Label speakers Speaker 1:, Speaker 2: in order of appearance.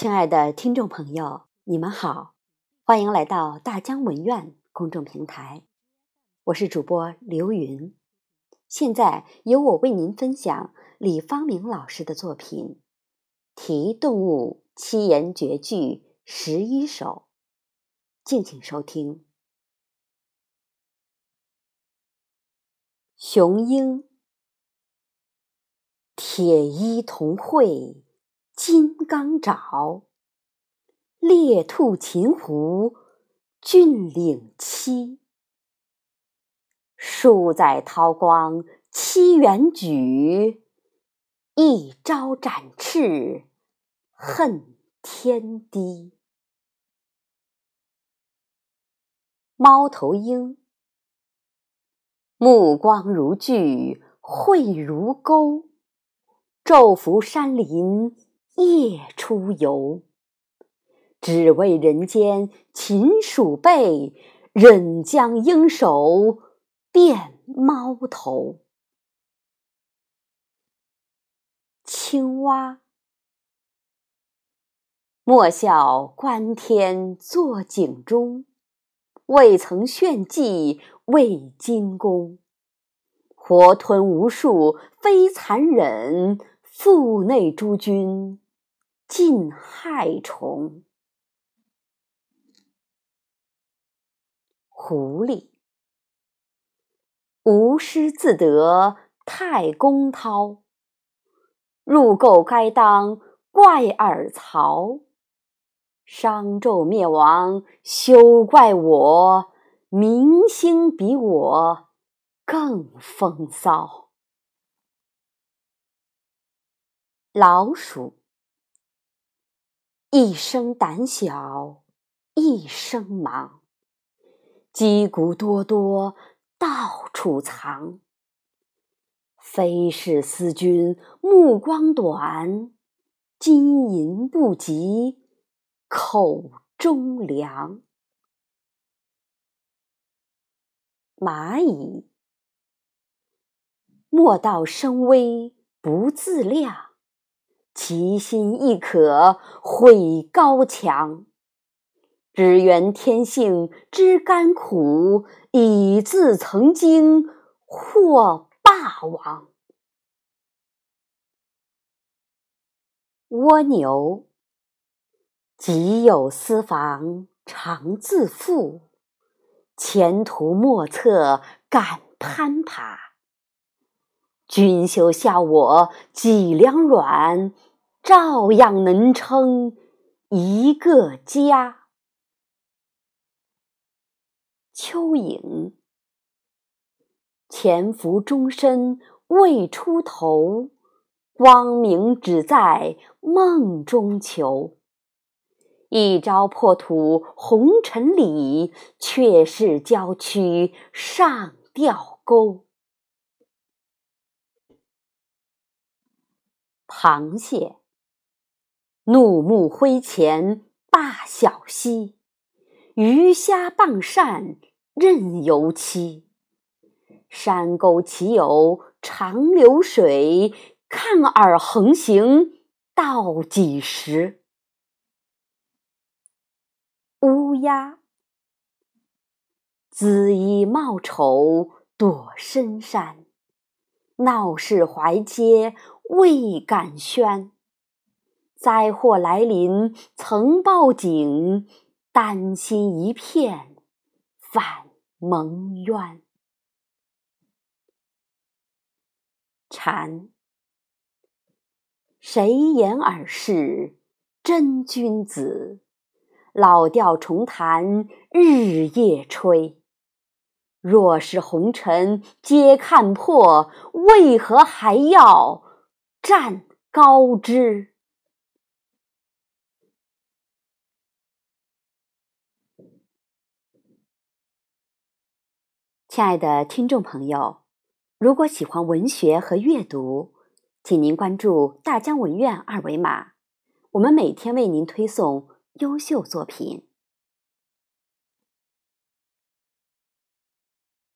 Speaker 1: 亲爱的听众朋友，你们好，欢迎来到大江文苑公众平台，我是主播刘云。现在由我为您分享李方明老师的作品《题动物七言绝句十一首》，敬请收听。雄鹰，铁衣铜喙。金刚爪，猎兔擒狐，峻岭栖。数载韬光七元举，一朝展翅恨天低。猫头鹰，目光如炬，喙如钩，昼伏山林。夜出游，只为人间禽鼠辈，忍将鹰手变猫头。青蛙，莫笑观天作景中，未曾炫技为金公。活吞无数非残忍，腹内诸君。尽害虫。狐狸，无师自得太公涛，入垢该当怪尔曹。商纣灭亡休怪我，明星比我更风骚。老鼠。一生胆小，一生忙，鸡骨多多到处藏。非是思君目光短，金银不及口中粮。蚂蚁，莫道声威不自量。其心亦可毁高墙，只缘天性知甘苦，以自曾经获霸王。蜗牛，己有私房常自负，前途莫测敢攀爬。君休笑我脊梁软，照样能撑一个家。蚯蚓，潜伏终身未出头，光明只在梦中求。一朝破土红尘里，却是郊区上吊钩。螃蟹，怒目挥前霸小溪，鱼虾傍扇任游栖。山沟岂有长流水？看尔横行到几时？乌鸦，恣意貌丑躲深山，闹市怀街。未敢宣，灾祸来临曾报警，担心一片反蒙冤。蝉，谁言尔是真君子？老调重弹日夜吹。若是红尘皆看破，为何还要？占高枝，亲爱的听众朋友，如果喜欢文学和阅读，请您关注大江文苑二维码，我们每天为您推送优秀作品。